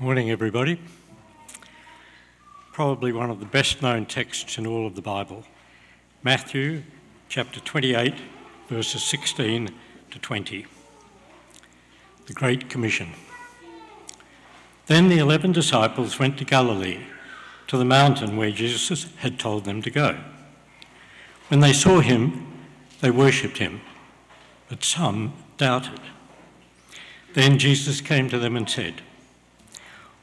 Morning, everybody. Probably one of the best known texts in all of the Bible Matthew chapter 28, verses 16 to 20. The Great Commission. Then the eleven disciples went to Galilee, to the mountain where Jesus had told them to go. When they saw him, they worshipped him, but some doubted. Then Jesus came to them and said,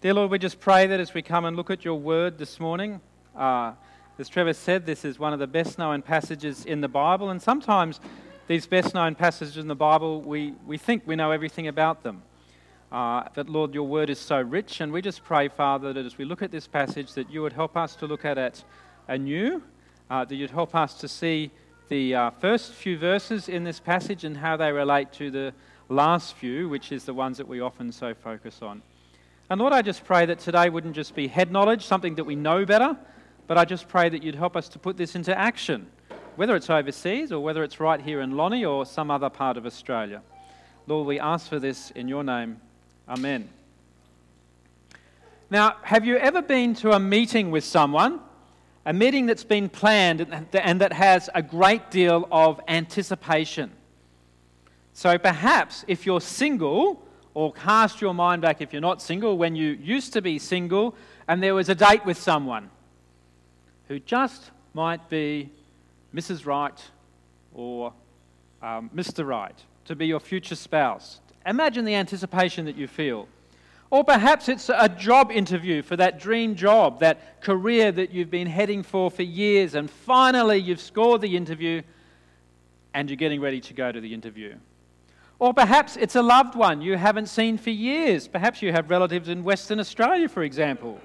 Dear Lord, we just pray that as we come and look at your word this morning, uh, as Trevor said, this is one of the best known passages in the Bible, and sometimes these best known passages in the Bible, we, we think we know everything about them. Uh, but Lord, your word is so rich, and we just pray, Father, that as we look at this passage, that you would help us to look at it anew, uh, that you'd help us to see the uh, first few verses in this passage and how they relate to the last few, which is the ones that we often so focus on. And Lord, I just pray that today wouldn't just be head knowledge, something that we know better, but I just pray that you'd help us to put this into action, whether it's overseas or whether it's right here in Lonnie or some other part of Australia. Lord, we ask for this in your name. Amen. Now, have you ever been to a meeting with someone, a meeting that's been planned and that has a great deal of anticipation? So perhaps if you're single, or cast your mind back if you're not single, when you used to be single and there was a date with someone who just might be Mrs. Right or um, Mr. Right to be your future spouse. Imagine the anticipation that you feel. Or perhaps it's a job interview for that dream job, that career that you've been heading for for years, and finally you've scored the interview and you're getting ready to go to the interview. Or perhaps it's a loved one you haven't seen for years. Perhaps you have relatives in Western Australia, for example,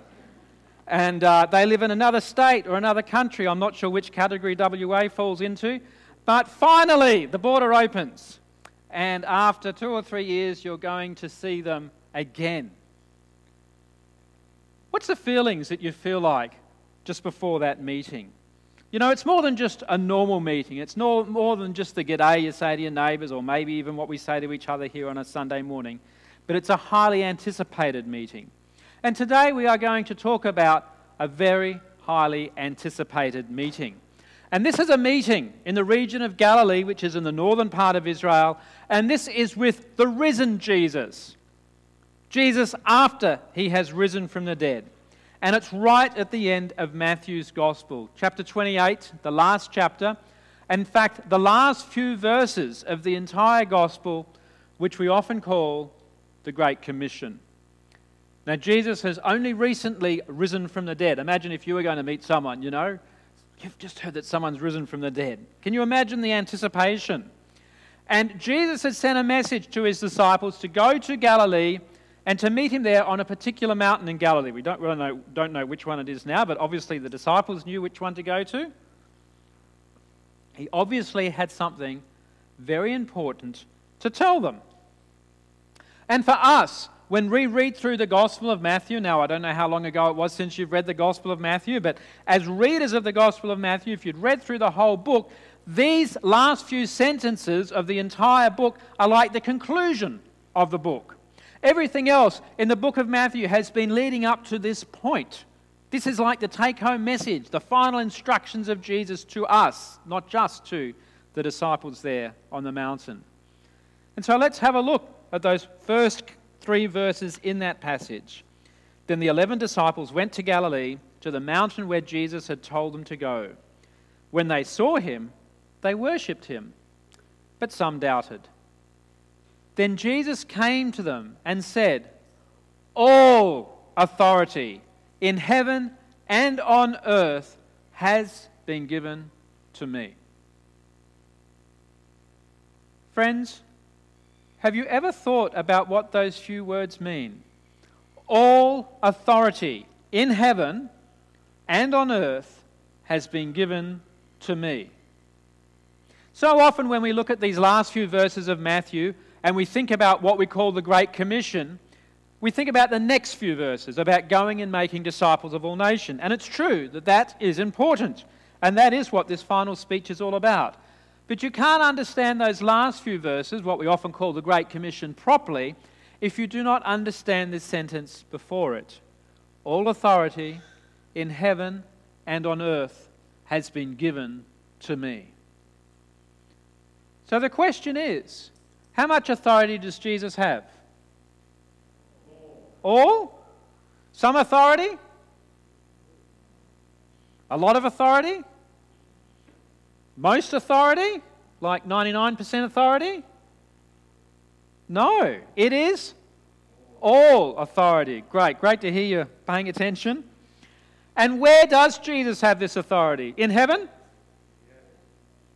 and uh, they live in another state or another country. I'm not sure which category WA falls into. But finally, the border opens, and after two or three years, you're going to see them again. What's the feelings that you feel like just before that meeting? You know, it's more than just a normal meeting. It's no, more than just the g'day you say to your neighbours, or maybe even what we say to each other here on a Sunday morning. But it's a highly anticipated meeting. And today we are going to talk about a very highly anticipated meeting. And this is a meeting in the region of Galilee, which is in the northern part of Israel. And this is with the risen Jesus. Jesus after he has risen from the dead. And it's right at the end of Matthew's Gospel, chapter 28, the last chapter. In fact, the last few verses of the entire Gospel, which we often call the Great Commission. Now, Jesus has only recently risen from the dead. Imagine if you were going to meet someone, you know, you've just heard that someone's risen from the dead. Can you imagine the anticipation? And Jesus had sent a message to his disciples to go to Galilee and to meet him there on a particular mountain in Galilee. We don't really know, don't know which one it is now, but obviously the disciples knew which one to go to. He obviously had something very important to tell them. And for us, when we read through the Gospel of Matthew, now I don't know how long ago it was since you've read the Gospel of Matthew, but as readers of the Gospel of Matthew, if you'd read through the whole book, these last few sentences of the entire book are like the conclusion of the book. Everything else in the book of Matthew has been leading up to this point. This is like the take home message, the final instructions of Jesus to us, not just to the disciples there on the mountain. And so let's have a look at those first three verses in that passage. Then the eleven disciples went to Galilee, to the mountain where Jesus had told them to go. When they saw him, they worshipped him, but some doubted. Then Jesus came to them and said, All authority in heaven and on earth has been given to me. Friends, have you ever thought about what those few words mean? All authority in heaven and on earth has been given to me. So often, when we look at these last few verses of Matthew and we think about what we call the Great Commission, we think about the next few verses about going and making disciples of all nations. And it's true that that is important. And that is what this final speech is all about. But you can't understand those last few verses, what we often call the Great Commission, properly if you do not understand this sentence before it. All authority in heaven and on earth has been given to me. So the question is how much authority does Jesus have? All? Some authority? A lot of authority? Most authority? Like 99% authority? No, it is all authority. Great, great to hear you paying attention. And where does Jesus have this authority? In heaven?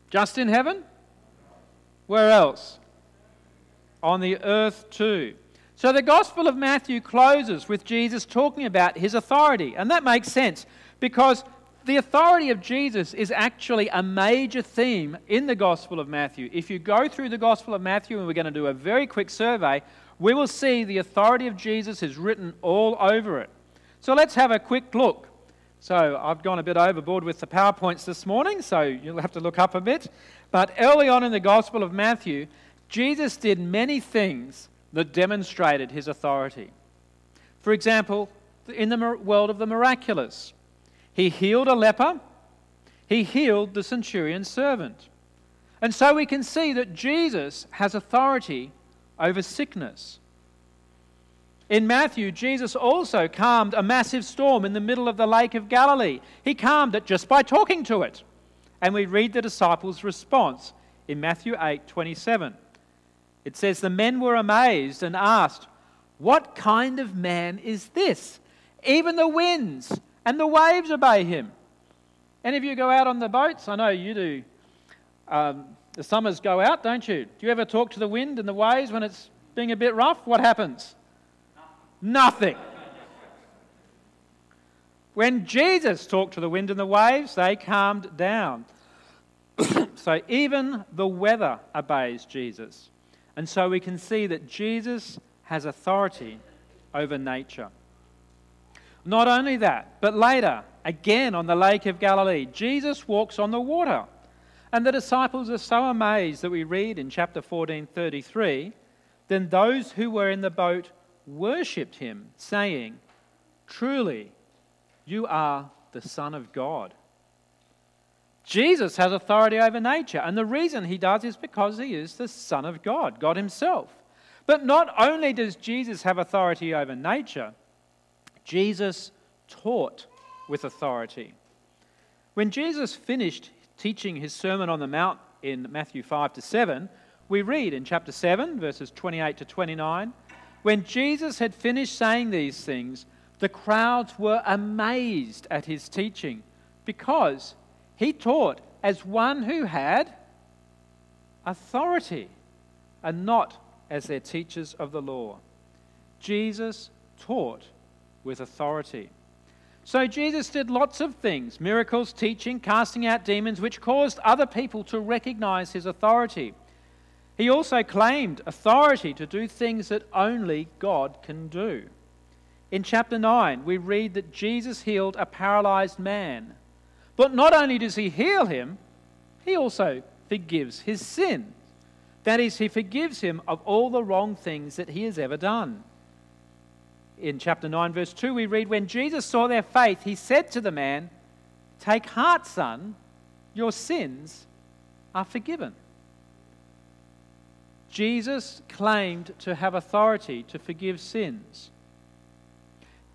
Just in heaven? Where else? On the earth too. So the Gospel of Matthew closes with Jesus talking about his authority. And that makes sense because the authority of Jesus is actually a major theme in the Gospel of Matthew. If you go through the Gospel of Matthew, and we're going to do a very quick survey, we will see the authority of Jesus is written all over it. So let's have a quick look. So I've gone a bit overboard with the PowerPoints this morning, so you'll have to look up a bit. But early on in the Gospel of Matthew, Jesus did many things that demonstrated his authority. For example, in the world of the miraculous, he healed a leper, he healed the centurion's servant. And so we can see that Jesus has authority over sickness. In Matthew, Jesus also calmed a massive storm in the middle of the Lake of Galilee. He calmed it just by talking to it. And we read the disciples' response in Matthew 8 27. It says, The men were amazed and asked, What kind of man is this? Even the winds and the waves obey him. Any of you go out on the boats? I know you do. Um, the summers go out, don't you? Do you ever talk to the wind and the waves when it's being a bit rough? What happens? Nothing. When Jesus talked to the wind and the waves, they calmed down. so even the weather obeys Jesus. And so we can see that Jesus has authority over nature. Not only that, but later, again on the Lake of Galilee, Jesus walks on the water. And the disciples are so amazed that we read in chapter 14 33 then those who were in the boat worshipped him, saying, Truly, you are the Son of God. Jesus has authority over nature, and the reason he does is because he is the Son of God, God Himself. But not only does Jesus have authority over nature, Jesus taught with authority. When Jesus finished teaching his Sermon on the Mount in Matthew 5 to 7, we read in chapter 7, verses 28 to 29 when Jesus had finished saying these things, the crowds were amazed at his teaching because he taught as one who had authority and not as their teachers of the law. Jesus taught with authority. So Jesus did lots of things miracles, teaching, casting out demons, which caused other people to recognize his authority. He also claimed authority to do things that only God can do. In chapter 9, we read that Jesus healed a paralyzed man. But not only does he heal him, he also forgives his sin. That is, he forgives him of all the wrong things that he has ever done. In chapter 9, verse 2, we read, When Jesus saw their faith, he said to the man, Take heart, son, your sins are forgiven. Jesus claimed to have authority to forgive sins.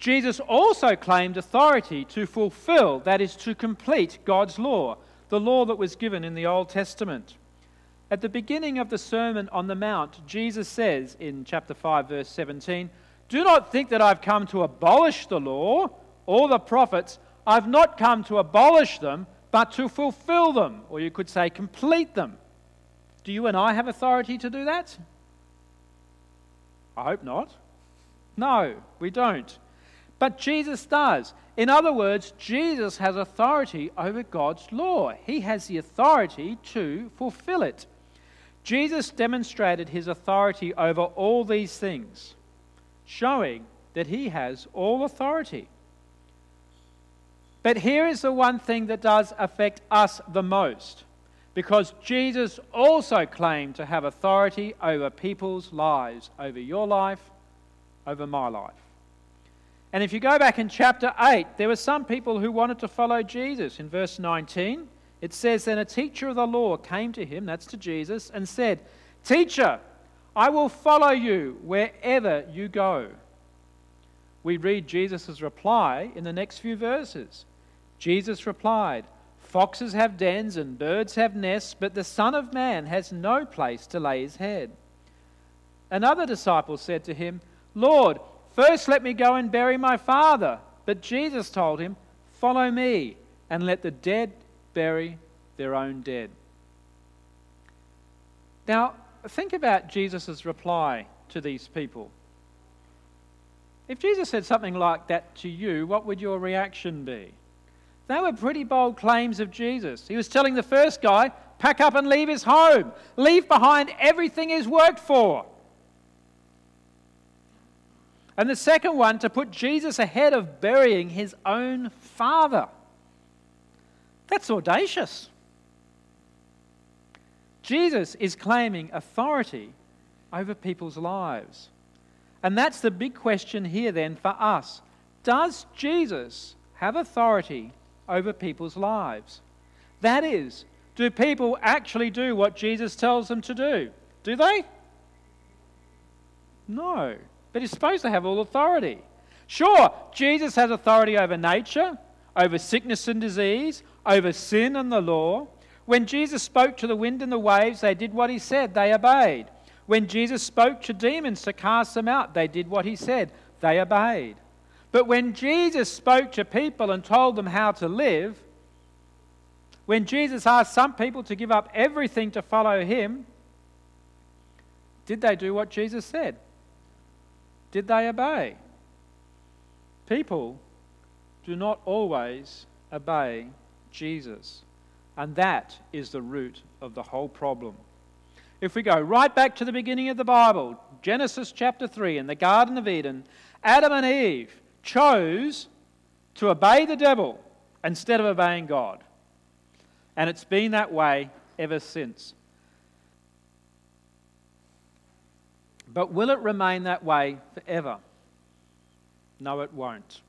Jesus also claimed authority to fulfill, that is, to complete God's law, the law that was given in the Old Testament. At the beginning of the Sermon on the Mount, Jesus says in chapter 5, verse 17, Do not think that I've come to abolish the law or the prophets. I've not come to abolish them, but to fulfill them, or you could say complete them. Do you and I have authority to do that? I hope not. No, we don't. But Jesus does. In other words, Jesus has authority over God's law. He has the authority to fulfill it. Jesus demonstrated his authority over all these things, showing that he has all authority. But here is the one thing that does affect us the most, because Jesus also claimed to have authority over people's lives, over your life, over my life. And if you go back in chapter 8, there were some people who wanted to follow Jesus. In verse 19, it says, Then a teacher of the law came to him, that's to Jesus, and said, Teacher, I will follow you wherever you go. We read Jesus' reply in the next few verses. Jesus replied, Foxes have dens and birds have nests, but the Son of Man has no place to lay his head. Another disciple said to him, Lord, First, let me go and bury my father. But Jesus told him, Follow me, and let the dead bury their own dead. Now, think about Jesus' reply to these people. If Jesus said something like that to you, what would your reaction be? They were pretty bold claims of Jesus. He was telling the first guy, pack up and leave his home, leave behind everything he's worked for. And the second one, to put Jesus ahead of burying his own father. That's audacious. Jesus is claiming authority over people's lives. And that's the big question here, then, for us. Does Jesus have authority over people's lives? That is, do people actually do what Jesus tells them to do? Do they? No but he's supposed to have all authority. Sure, Jesus has authority over nature, over sickness and disease, over sin and the law. When Jesus spoke to the wind and the waves, they did what he said, they obeyed. When Jesus spoke to demons to cast them out, they did what he said, they obeyed. But when Jesus spoke to people and told them how to live, when Jesus asked some people to give up everything to follow him, did they do what Jesus said? Did they obey? People do not always obey Jesus. And that is the root of the whole problem. If we go right back to the beginning of the Bible, Genesis chapter 3, in the Garden of Eden, Adam and Eve chose to obey the devil instead of obeying God. And it's been that way ever since. But will it remain that way forever? No, it won't.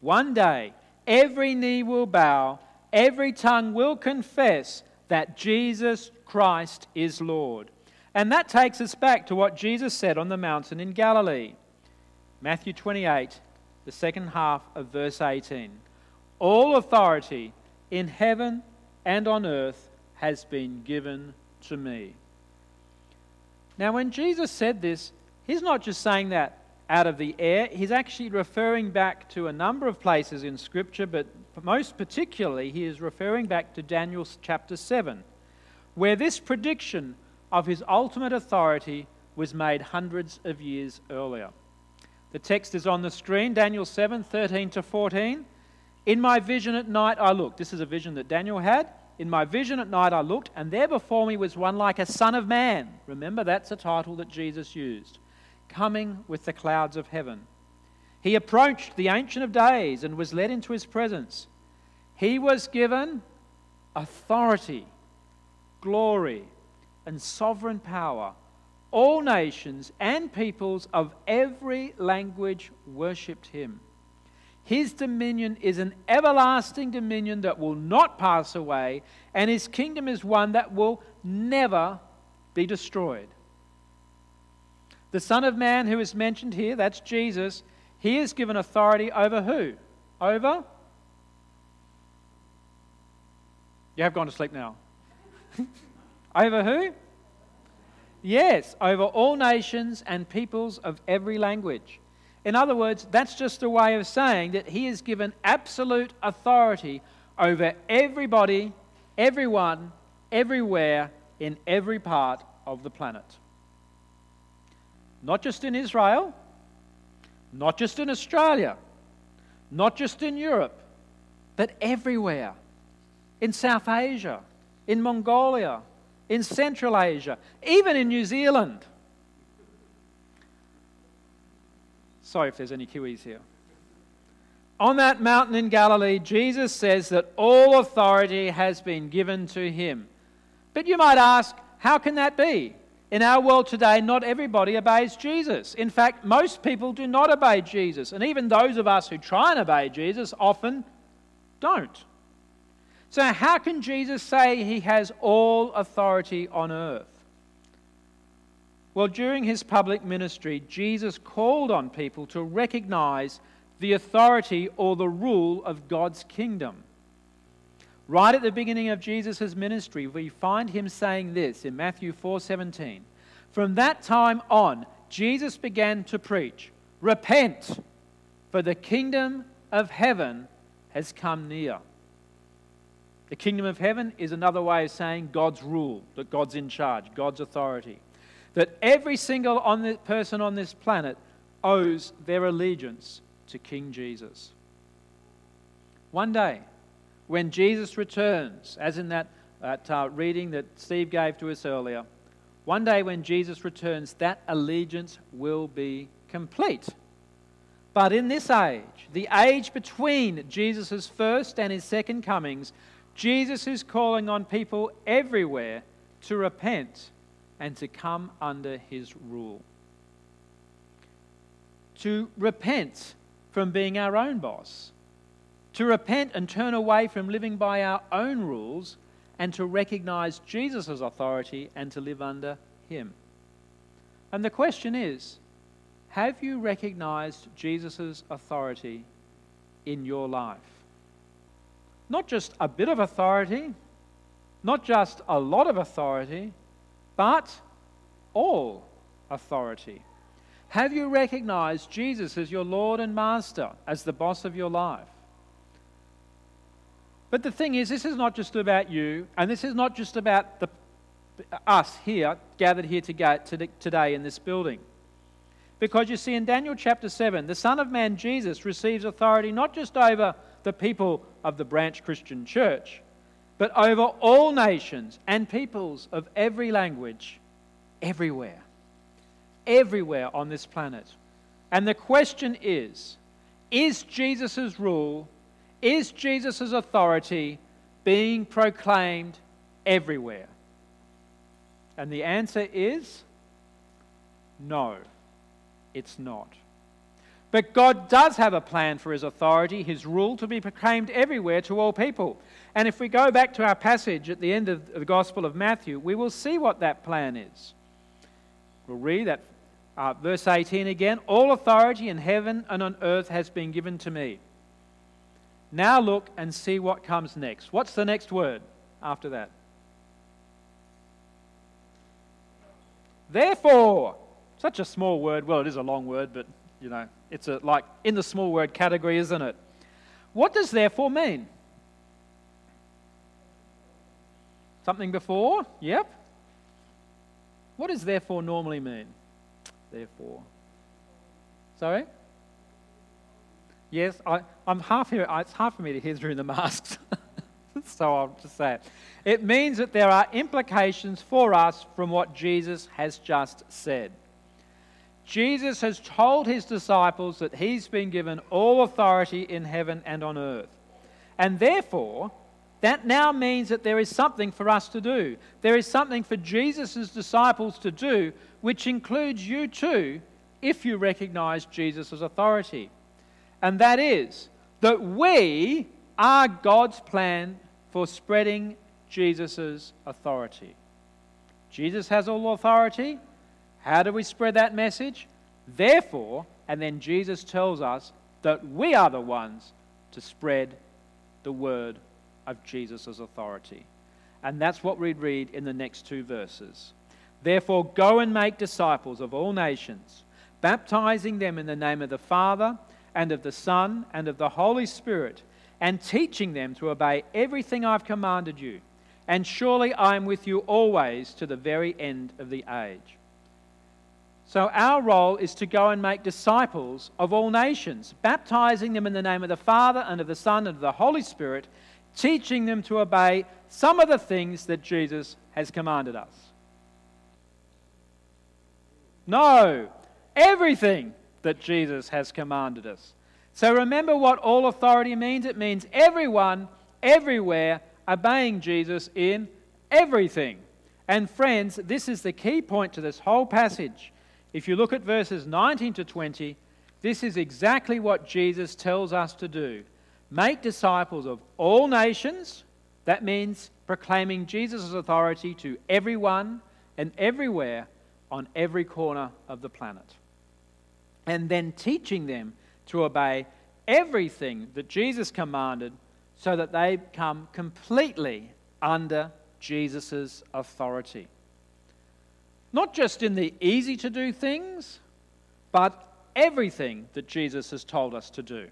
One day, every knee will bow, every tongue will confess that Jesus Christ is Lord. And that takes us back to what Jesus said on the mountain in Galilee. Matthew 28, the second half of verse 18. All authority in heaven and on earth has been given to me. Now, when Jesus said this, he's not just saying that out of the air, he's actually referring back to a number of places in Scripture, but most particularly, he is referring back to Daniel chapter 7, where this prediction of his ultimate authority was made hundreds of years earlier. The text is on the screen, Daniel 7 13 to 14. In my vision at night I looked. This is a vision that Daniel had. In my vision at night I looked, and there before me was one like a son of man. Remember, that's a title that Jesus used. Coming with the clouds of heaven. He approached the Ancient of Days and was led into his presence. He was given authority, glory, and sovereign power. All nations and peoples of every language worshipped him. His dominion is an everlasting dominion that will not pass away, and his kingdom is one that will never be destroyed. The Son of Man who is mentioned here, that's Jesus, he is given authority over who? Over? You have gone to sleep now. over who? Yes, over all nations and peoples of every language. In other words, that's just a way of saying that he is given absolute authority over everybody, everyone, everywhere, in every part of the planet. Not just in Israel, not just in Australia, not just in Europe, but everywhere. In South Asia, in Mongolia, in Central Asia, even in New Zealand. Sorry if there's any Kiwis here. On that mountain in Galilee, Jesus says that all authority has been given to him. But you might ask, how can that be? In our world today, not everybody obeys Jesus. In fact, most people do not obey Jesus. And even those of us who try and obey Jesus often don't. So, how can Jesus say he has all authority on earth? Well, during his public ministry, Jesus called on people to recognize the authority or the rule of God's kingdom. Right at the beginning of Jesus' ministry, we find him saying this in Matthew 4:17. From that time on, Jesus began to preach, "Repent, for the kingdom of heaven has come near." The kingdom of heaven is another way of saying God's rule, that God's in charge, God's authority. That every single on the, person on this planet owes their allegiance to King Jesus. One day, when Jesus returns, as in that, that uh, reading that Steve gave to us earlier, one day when Jesus returns, that allegiance will be complete. But in this age, the age between Jesus' first and his second comings, Jesus is calling on people everywhere to repent and to come under his rule. To repent from being our own boss to repent and turn away from living by our own rules and to recognize Jesus' authority and to live under Him. And the question is have you recognized Jesus' authority in your life? Not just a bit of authority, not just a lot of authority, but all authority. Have you recognized Jesus as your Lord and Master, as the boss of your life? But the thing is, this is not just about you, and this is not just about the, us here, gathered here today in this building. Because you see, in Daniel chapter 7, the Son of Man, Jesus, receives authority not just over the people of the branch Christian church, but over all nations and peoples of every language, everywhere. Everywhere on this planet. And the question is is Jesus' rule is Jesus' authority being proclaimed everywhere? And the answer is no, it's not. But God does have a plan for his authority, his rule, to be proclaimed everywhere to all people. And if we go back to our passage at the end of the Gospel of Matthew, we will see what that plan is. We'll read that uh, verse 18 again All authority in heaven and on earth has been given to me. Now look and see what comes next. What's the next word after that? Therefore, such a small word. Well, it is a long word, but you know, it's a, like in the small word category, isn't it? What does therefore mean? Something before? Yep. What does therefore normally mean? Therefore. Sorry? Yes, I, am half here. Uh, it's hard for me to hear through the masks. so I'll just say it. It means that there are implications for us from what Jesus has just said. Jesus has told his disciples that he's been given all authority in heaven and on earth. And therefore, that now means that there is something for us to do. There is something for Jesus' disciples to do, which includes you too, if you recognize Jesus' authority and that is that we are God's plan for spreading Jesus' authority. Jesus has all authority. How do we spread that message? Therefore, and then Jesus tells us that we are the ones to spread the word of Jesus' authority. And that's what we read in the next two verses. Therefore, go and make disciples of all nations, baptizing them in the name of the Father and of the Son, and of the Holy Spirit, and teaching them to obey everything I've commanded you. And surely I am with you always to the very end of the age. So, our role is to go and make disciples of all nations, baptizing them in the name of the Father and of the Son and of the Holy Spirit, teaching them to obey some of the things that Jesus has commanded us. No, everything that Jesus has commanded us. So remember what all authority means it means everyone, everywhere, obeying Jesus in everything. And friends, this is the key point to this whole passage. If you look at verses 19 to 20, this is exactly what Jesus tells us to do make disciples of all nations. That means proclaiming Jesus' authority to everyone and everywhere on every corner of the planet. And then teaching them to obey everything that Jesus commanded so that they come completely under Jesus' authority. Not just in the easy to do things, but everything that Jesus has told us to do.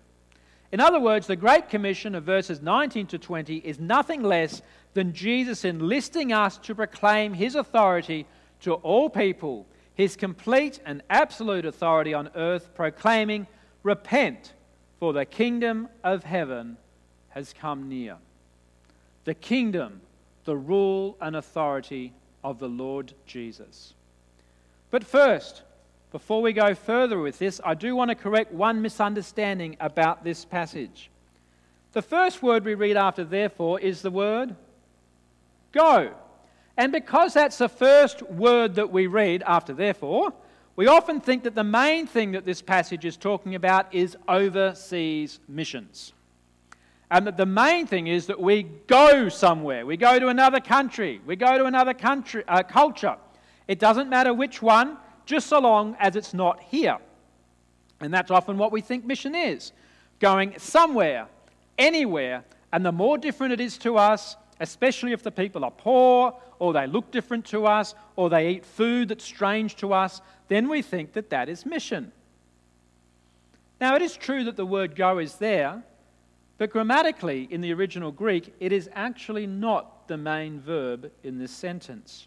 In other words, the Great Commission of verses 19 to 20 is nothing less than Jesus enlisting us to proclaim his authority to all people, his complete and absolute authority on earth, proclaiming, Repent, for the kingdom of heaven has come near. The kingdom, the rule and authority of the Lord Jesus. But first, before we go further with this, I do want to correct one misunderstanding about this passage. The first word we read after therefore is the word go. And because that's the first word that we read after therefore, we often think that the main thing that this passage is talking about is overseas missions. And that the main thing is that we go somewhere. We go to another country. We go to another country, uh, culture. It doesn't matter which one, just so long as it's not here. And that's often what we think mission is going somewhere, anywhere. And the more different it is to us, especially if the people are poor, or they look different to us, or they eat food that's strange to us, then we think that that is mission. Now, it is true that the word go is there, but grammatically, in the original Greek, it is actually not the main verb in this sentence.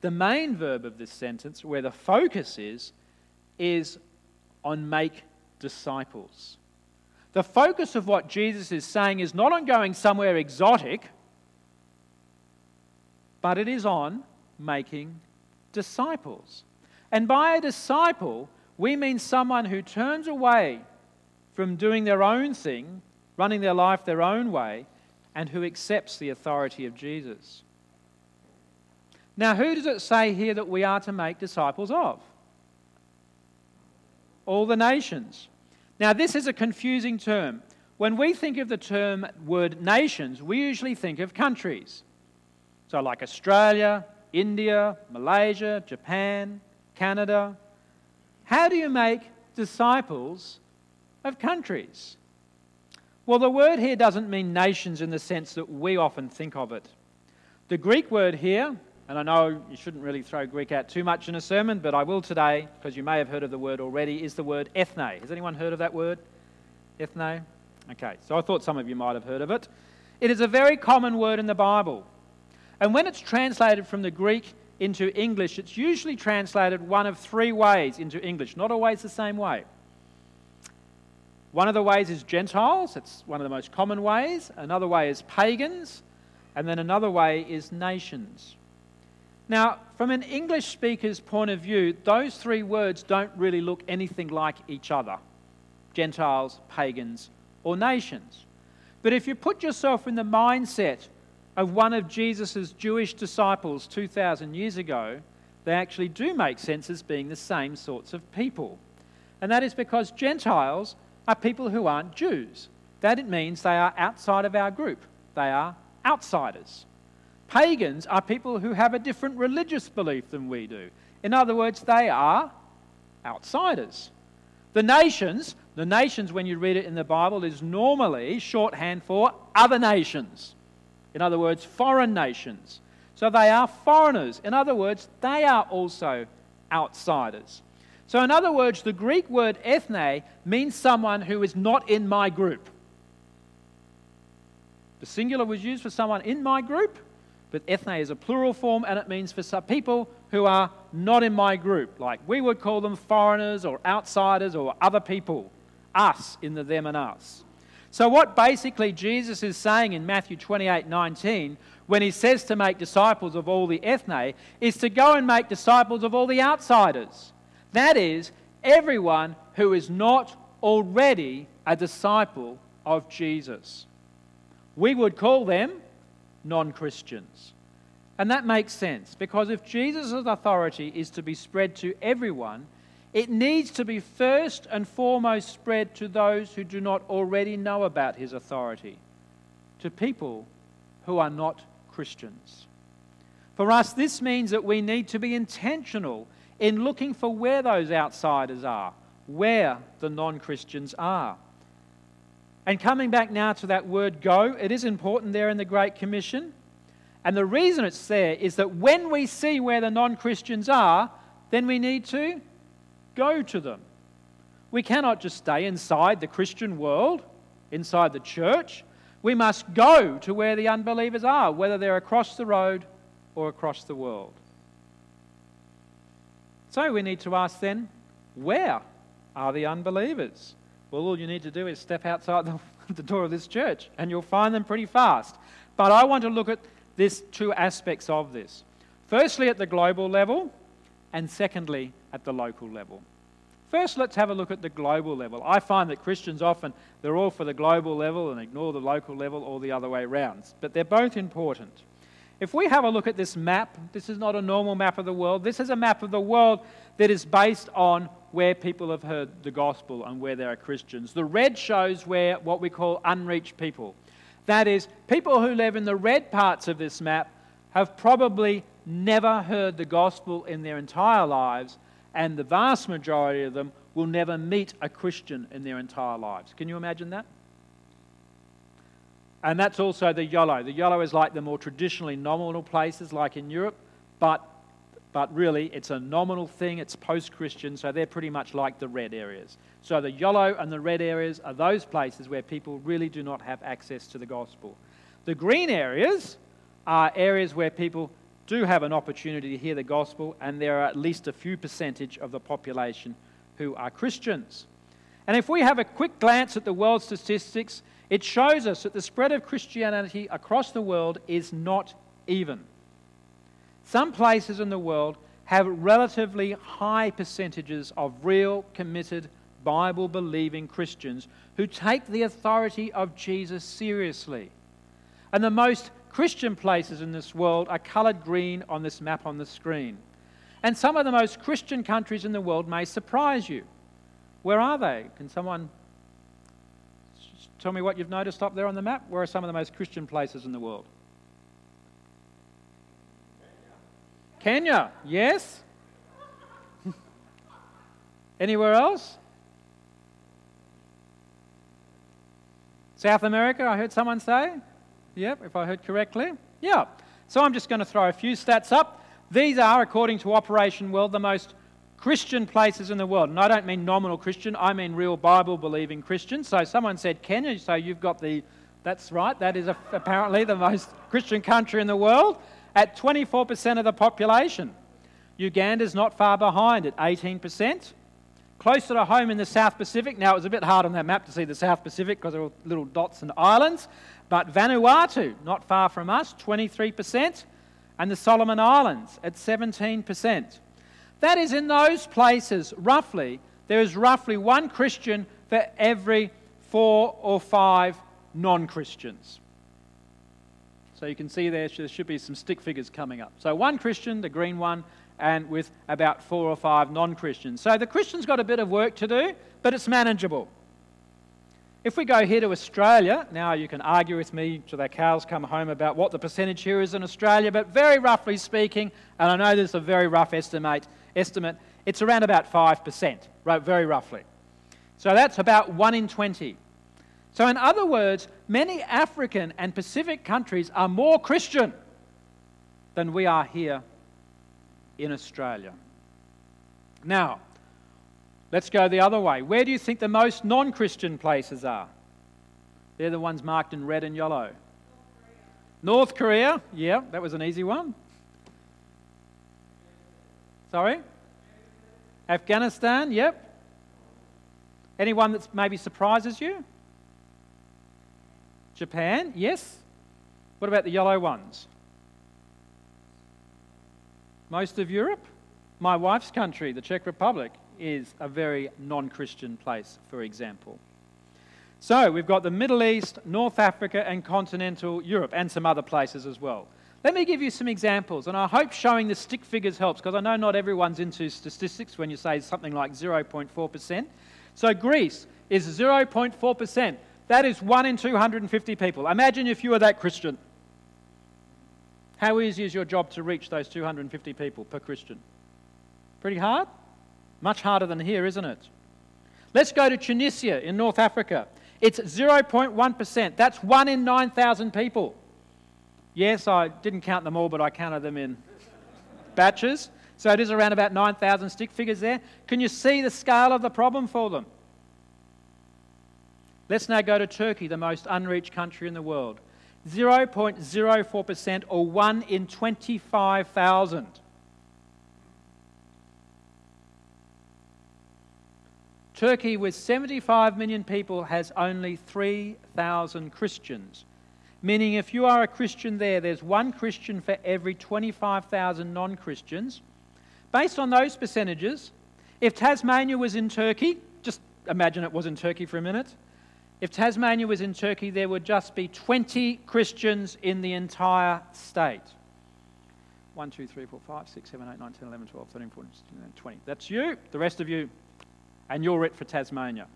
The main verb of this sentence, where the focus is, is on make disciples. The focus of what Jesus is saying is not on going somewhere exotic but it is on making disciples. And by a disciple, we mean someone who turns away from doing their own thing, running their life their own way, and who accepts the authority of Jesus. Now, who does it say here that we are to make disciples of? All the nations. Now, this is a confusing term. When we think of the term word nations, we usually think of countries. So, like Australia, India, Malaysia, Japan, Canada. How do you make disciples of countries? Well, the word here doesn't mean nations in the sense that we often think of it. The Greek word here, and I know you shouldn't really throw Greek out too much in a sermon, but I will today, because you may have heard of the word already, is the word ethne. Has anyone heard of that word? Ethne? Okay, so I thought some of you might have heard of it. It is a very common word in the Bible. And when it's translated from the Greek into English, it's usually translated one of three ways into English, not always the same way. One of the ways is Gentiles, it's one of the most common ways. Another way is pagans. And then another way is nations. Now, from an English speaker's point of view, those three words don't really look anything like each other Gentiles, pagans, or nations. But if you put yourself in the mindset of one of Jesus' Jewish disciples 2,000 years ago, they actually do make sense as being the same sorts of people. And that is because Gentiles are people who aren't Jews. That it means they are outside of our group, they are outsiders. Pagans are people who have a different religious belief than we do. In other words, they are outsiders. The nations, the nations, when you read it in the Bible, is normally shorthand for other nations. In other words, foreign nations. So they are foreigners. In other words, they are also outsiders. So, in other words, the Greek word ethne means someone who is not in my group. The singular was used for someone in my group, but ethne is a plural form and it means for some people who are not in my group. Like we would call them foreigners or outsiders or other people. Us in the them and us. So, what basically Jesus is saying in Matthew 28 19, when he says to make disciples of all the ethne, is to go and make disciples of all the outsiders. That is, everyone who is not already a disciple of Jesus. We would call them non Christians. And that makes sense because if Jesus' authority is to be spread to everyone, it needs to be first and foremost spread to those who do not already know about his authority, to people who are not Christians. For us, this means that we need to be intentional in looking for where those outsiders are, where the non Christians are. And coming back now to that word go, it is important there in the Great Commission. And the reason it's there is that when we see where the non Christians are, then we need to go to them. We cannot just stay inside the Christian world, inside the church. We must go to where the unbelievers are, whether they're across the road or across the world. So we need to ask then, where are the unbelievers? Well, all you need to do is step outside the, the door of this church and you'll find them pretty fast. But I want to look at this two aspects of this. Firstly, at the global level, and secondly, at the local level. First, let's have a look at the global level. I find that Christians often, they're all for the global level and ignore the local level or the other way around. But they're both important. If we have a look at this map, this is not a normal map of the world. This is a map of the world that is based on where people have heard the gospel and where there are Christians. The red shows where what we call unreached people. That is, people who live in the red parts of this map have probably never heard the gospel in their entire lives, and the vast majority of them will never meet a Christian in their entire lives. Can you imagine that? And that's also the yellow. The yellow is like the more traditionally nominal places, like in Europe, but, but really it's a nominal thing, it's post Christian, so they're pretty much like the red areas. So the yellow and the red areas are those places where people really do not have access to the gospel. The green areas are areas where people do have an opportunity to hear the gospel, and there are at least a few percentage of the population who are Christians. And if we have a quick glance at the world statistics, it shows us that the spread of Christianity across the world is not even. Some places in the world have relatively high percentages of real, committed Bible believing Christians who take the authority of Jesus seriously. And the most Christian places in this world are coloured green on this map on the screen. And some of the most Christian countries in the world may surprise you. Where are they? Can someone tell me what you've noticed up there on the map? Where are some of the most Christian places in the world? Kenya, yes? Anywhere else? South America, I heard someone say. Yep, if I heard correctly. Yeah. So I'm just going to throw a few stats up. These are, according to Operation World, the most Christian places in the world. And I don't mean nominal Christian, I mean real Bible believing Christians. So someone said Kenya, so you've got the, that's right, that is a, apparently the most Christian country in the world at 24% of the population. Uganda's not far behind at 18%. Closer to home in the South Pacific, now it was a bit hard on that map to see the South Pacific because there were little dots and islands, but Vanuatu, not far from us, 23%, and the Solomon Islands at 17%. That is, in those places, roughly, there is roughly one Christian for every four or five non Christians. So you can see there, should be some stick figures coming up. So one Christian, the green one, and with about four or five non Christians. So the Christians got a bit of work to do, but it's manageable. If we go here to Australia, now you can argue with me till their cows come home about what the percentage here is in Australia, but very roughly speaking, and I know this is a very rough estimate, estimate it's around about 5%, right, very roughly. So that's about 1 in 20. So, in other words, many African and Pacific countries are more Christian than we are here in Australia. Now, let's go the other way. Where do you think the most non Christian places are? They're the ones marked in red and yellow. North Korea, yeah, that was an easy one. Sorry? Afghanistan, yep. Anyone that maybe surprises you? Japan, yes. What about the yellow ones? Most of Europe? My wife's country, the Czech Republic, is a very non Christian place, for example. So we've got the Middle East, North Africa, and continental Europe, and some other places as well. Let me give you some examples, and I hope showing the stick figures helps because I know not everyone's into statistics when you say something like 0.4%. So Greece is 0.4%. That is 1 in 250 people. Imagine if you were that Christian. How easy is your job to reach those 250 people per Christian? Pretty hard? Much harder than here, isn't it? Let's go to Tunisia in North Africa. It's 0.1%. That's 1 in 9,000 people. Yes, I didn't count them all, but I counted them in batches. So it is around about 9,000 stick figures there. Can you see the scale of the problem for them? Let's now go to Turkey, the most unreached country in the world. 0.04% or 1 in 25,000. Turkey, with 75 million people, has only 3,000 Christians. Meaning, if you are a Christian there, there's one Christian for every 25,000 non Christians. Based on those percentages, if Tasmania was in Turkey, just imagine it was in Turkey for a minute. If Tasmania was in Turkey, there would just be 20 Christians in the entire state. 1, 2, 3, 4, 5, 6, 7, 8, 9, 10, 11, 12, 13, 14, 15, 16, 20. That's you. The rest of you and you're it for Tasmania.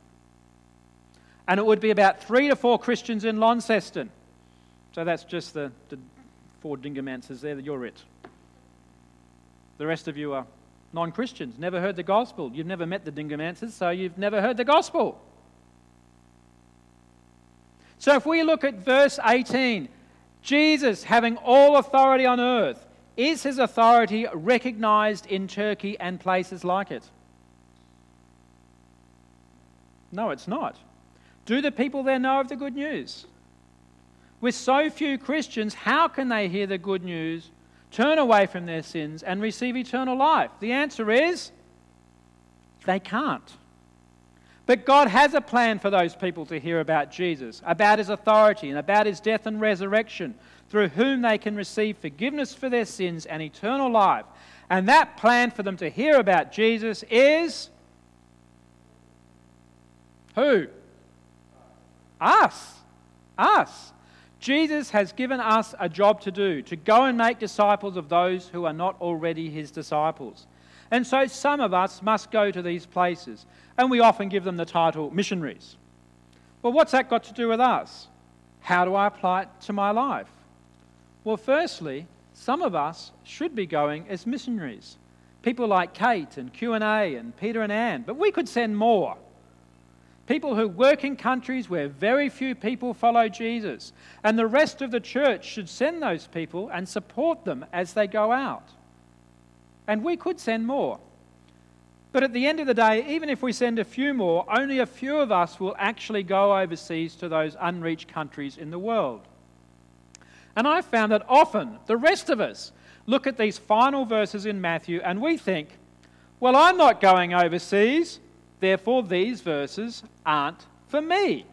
And it would be about three to four Christians in Launceston. So that's just the, the four Dingomancers there you're it. The rest of you are non Christians, never heard the gospel. You've never met the Dingomancers, so you've never heard the gospel. So if we look at verse 18, Jesus having all authority on earth, is his authority recognized in Turkey and places like it? No, it's not. Do the people there know of the good news? With so few Christians, how can they hear the good news, turn away from their sins, and receive eternal life? The answer is they can't. But God has a plan for those people to hear about Jesus, about his authority, and about his death and resurrection, through whom they can receive forgiveness for their sins and eternal life. And that plan for them to hear about Jesus is who? Us. Us. Jesus has given us a job to do to go and make disciples of those who are not already his disciples. And so some of us must go to these places, and we often give them the title missionaries. Well, what's that got to do with us? How do I apply it to my life? Well, firstly, some of us should be going as missionaries. People like Kate and Q&A and Peter and Anne, but we could send more. People who work in countries where very few people follow Jesus. And the rest of the church should send those people and support them as they go out. And we could send more. But at the end of the day, even if we send a few more, only a few of us will actually go overseas to those unreached countries in the world. And I've found that often the rest of us look at these final verses in Matthew and we think, well, I'm not going overseas. Therefore, these verses aren't for me.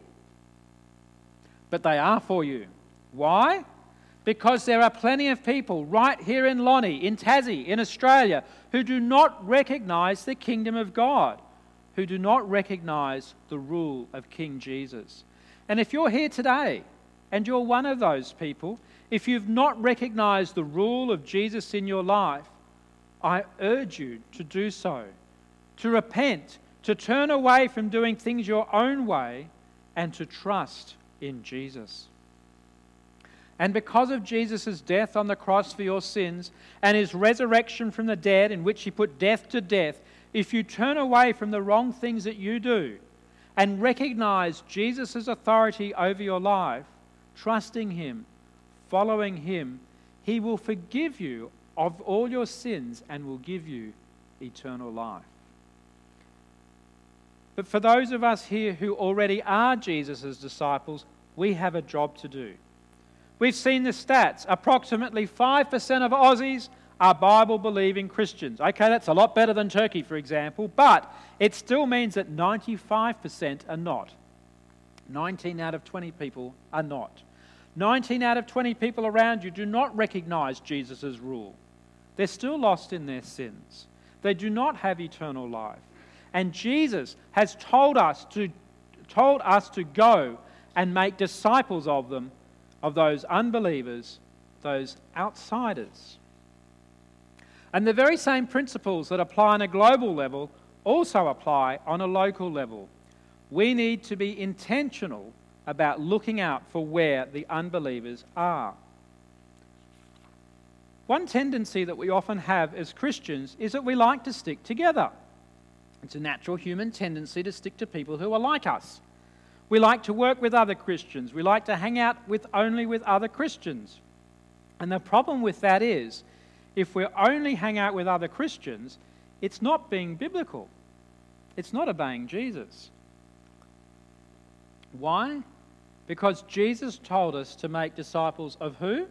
But they are for you. Why? Because there are plenty of people right here in Lonnie, in Tassie, in Australia, who do not recognize the kingdom of God, who do not recognize the rule of King Jesus. And if you're here today and you're one of those people, if you've not recognized the rule of Jesus in your life, I urge you to do so, to repent to turn away from doing things your own way and to trust in Jesus. And because of Jesus' death on the cross for your sins and his resurrection from the dead, in which he put death to death, if you turn away from the wrong things that you do and recognize Jesus' authority over your life, trusting him, following him, he will forgive you of all your sins and will give you eternal life. But for those of us here who already are Jesus' disciples, we have a job to do. We've seen the stats. Approximately 5% of Aussies are Bible believing Christians. Okay, that's a lot better than Turkey, for example, but it still means that 95% are not. 19 out of 20 people are not. 19 out of 20 people around you do not recognize Jesus' rule. They're still lost in their sins. They do not have eternal life. And Jesus has told us to, told us to go and make disciples of them, of those unbelievers, those outsiders. And the very same principles that apply on a global level also apply on a local level. We need to be intentional about looking out for where the unbelievers are. One tendency that we often have as Christians is that we like to stick together. It's a natural human tendency to stick to people who are like us. We like to work with other Christians. We like to hang out with only with other Christians. And the problem with that is if we only hang out with other Christians, it's not being biblical. It's not obeying Jesus. Why? Because Jesus told us to make disciples of who?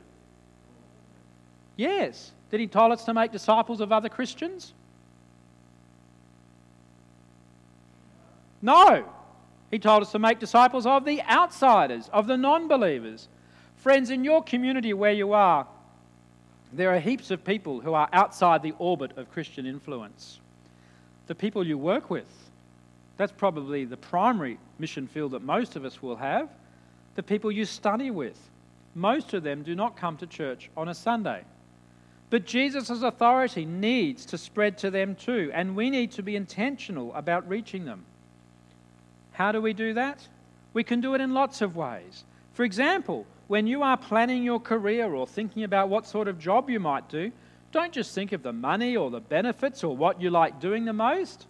Yes. Did he tell us to make disciples of other Christians? No. He told us to make disciples of the outsiders, of the non believers. Friends, in your community where you are, there are heaps of people who are outside the orbit of Christian influence. The people you work with, that's probably the primary mission field that most of us will have. The people you study with, most of them do not come to church on a Sunday. But Jesus' authority needs to spread to them too, and we need to be intentional about reaching them. How do we do that? We can do it in lots of ways. For example, when you are planning your career or thinking about what sort of job you might do, don't just think of the money or the benefits or what you like doing the most,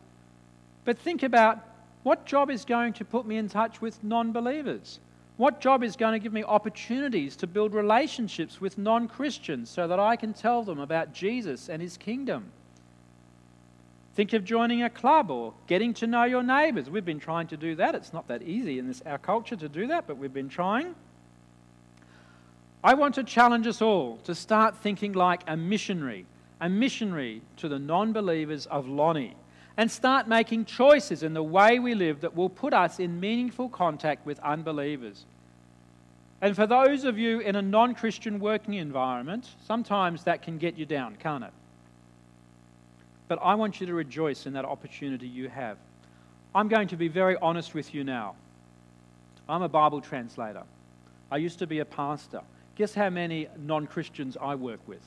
but think about what job is going to put me in touch with non believers? What job is going to give me opportunities to build relationships with non Christians so that I can tell them about Jesus and his kingdom? Think of joining a club or getting to know your neighbours. We've been trying to do that. It's not that easy in this, our culture to do that, but we've been trying. I want to challenge us all to start thinking like a missionary, a missionary to the non believers of Lonnie, and start making choices in the way we live that will put us in meaningful contact with unbelievers. And for those of you in a non Christian working environment, sometimes that can get you down, can't it? But I want you to rejoice in that opportunity you have. I'm going to be very honest with you now. I'm a Bible translator. I used to be a pastor. Guess how many non Christians I work with?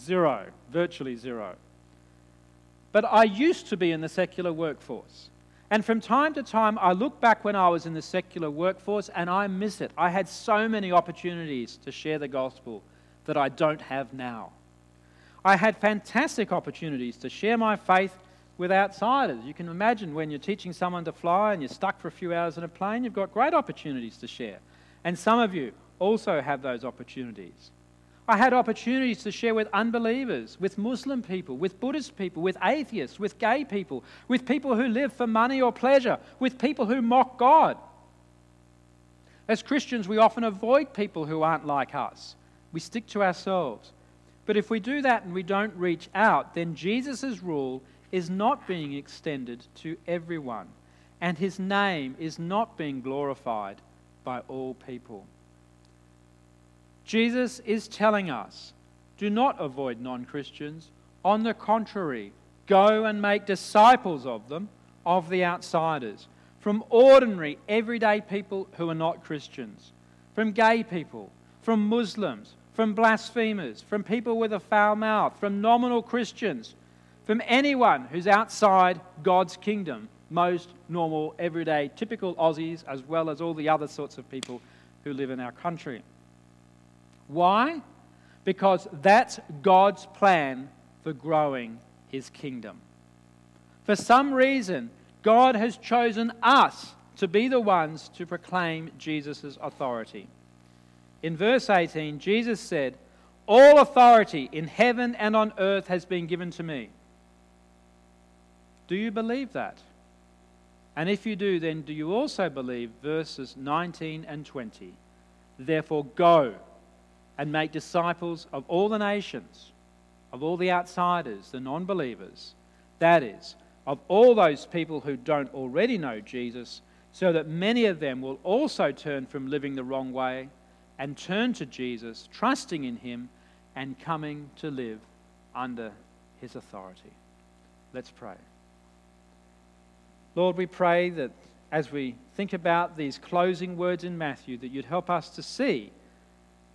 Zero, virtually zero. But I used to be in the secular workforce. And from time to time, I look back when I was in the secular workforce and I miss it. I had so many opportunities to share the gospel that I don't have now. I had fantastic opportunities to share my faith with outsiders. You can imagine when you're teaching someone to fly and you're stuck for a few hours in a plane, you've got great opportunities to share. And some of you also have those opportunities. I had opportunities to share with unbelievers, with Muslim people, with Buddhist people, with atheists, with gay people, with people who live for money or pleasure, with people who mock God. As Christians, we often avoid people who aren't like us. We stick to ourselves. But if we do that and we don't reach out, then Jesus' rule is not being extended to everyone, and his name is not being glorified by all people. Jesus is telling us do not avoid non Christians. On the contrary, go and make disciples of them, of the outsiders, from ordinary, everyday people who are not Christians, from gay people, from Muslims, from blasphemers, from people with a foul mouth, from nominal Christians, from anyone who's outside God's kingdom, most normal, everyday, typical Aussies, as well as all the other sorts of people who live in our country. Why? Because that's God's plan for growing his kingdom. For some reason, God has chosen us to be the ones to proclaim Jesus' authority. In verse 18, Jesus said, All authority in heaven and on earth has been given to me. Do you believe that? And if you do, then do you also believe verses 19 and 20? Therefore, go and make disciples of all the nations, of all the outsiders, the non believers, that is, of all those people who don't already know Jesus, so that many of them will also turn from living the wrong way and turn to Jesus, trusting in Him and coming to live under His authority. Let's pray. Lord, we pray that as we think about these closing words in Matthew, that you'd help us to see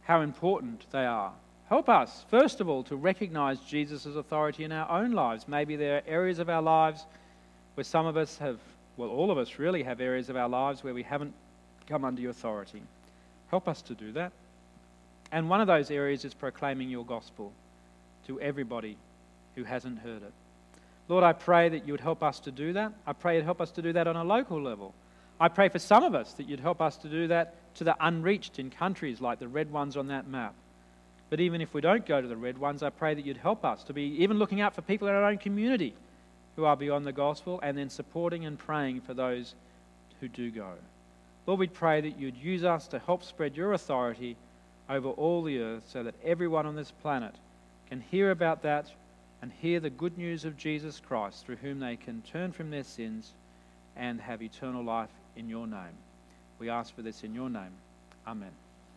how important they are. Help us, first of all, to recognize Jesus' authority in our own lives. Maybe there are areas of our lives where some of us have, well, all of us really have areas of our lives where we haven't come under your authority. Help us to do that. And one of those areas is proclaiming your gospel to everybody who hasn't heard it. Lord, I pray that you would help us to do that. I pray you'd help us to do that on a local level. I pray for some of us that you'd help us to do that to the unreached in countries like the red ones on that map. But even if we don't go to the red ones, I pray that you'd help us to be even looking out for people in our own community who are beyond the gospel and then supporting and praying for those who do go. Lord, we pray that you'd use us to help spread your authority over all the earth so that everyone on this planet can hear about that and hear the good news of Jesus Christ, through whom they can turn from their sins and have eternal life in your name. We ask for this in your name. Amen.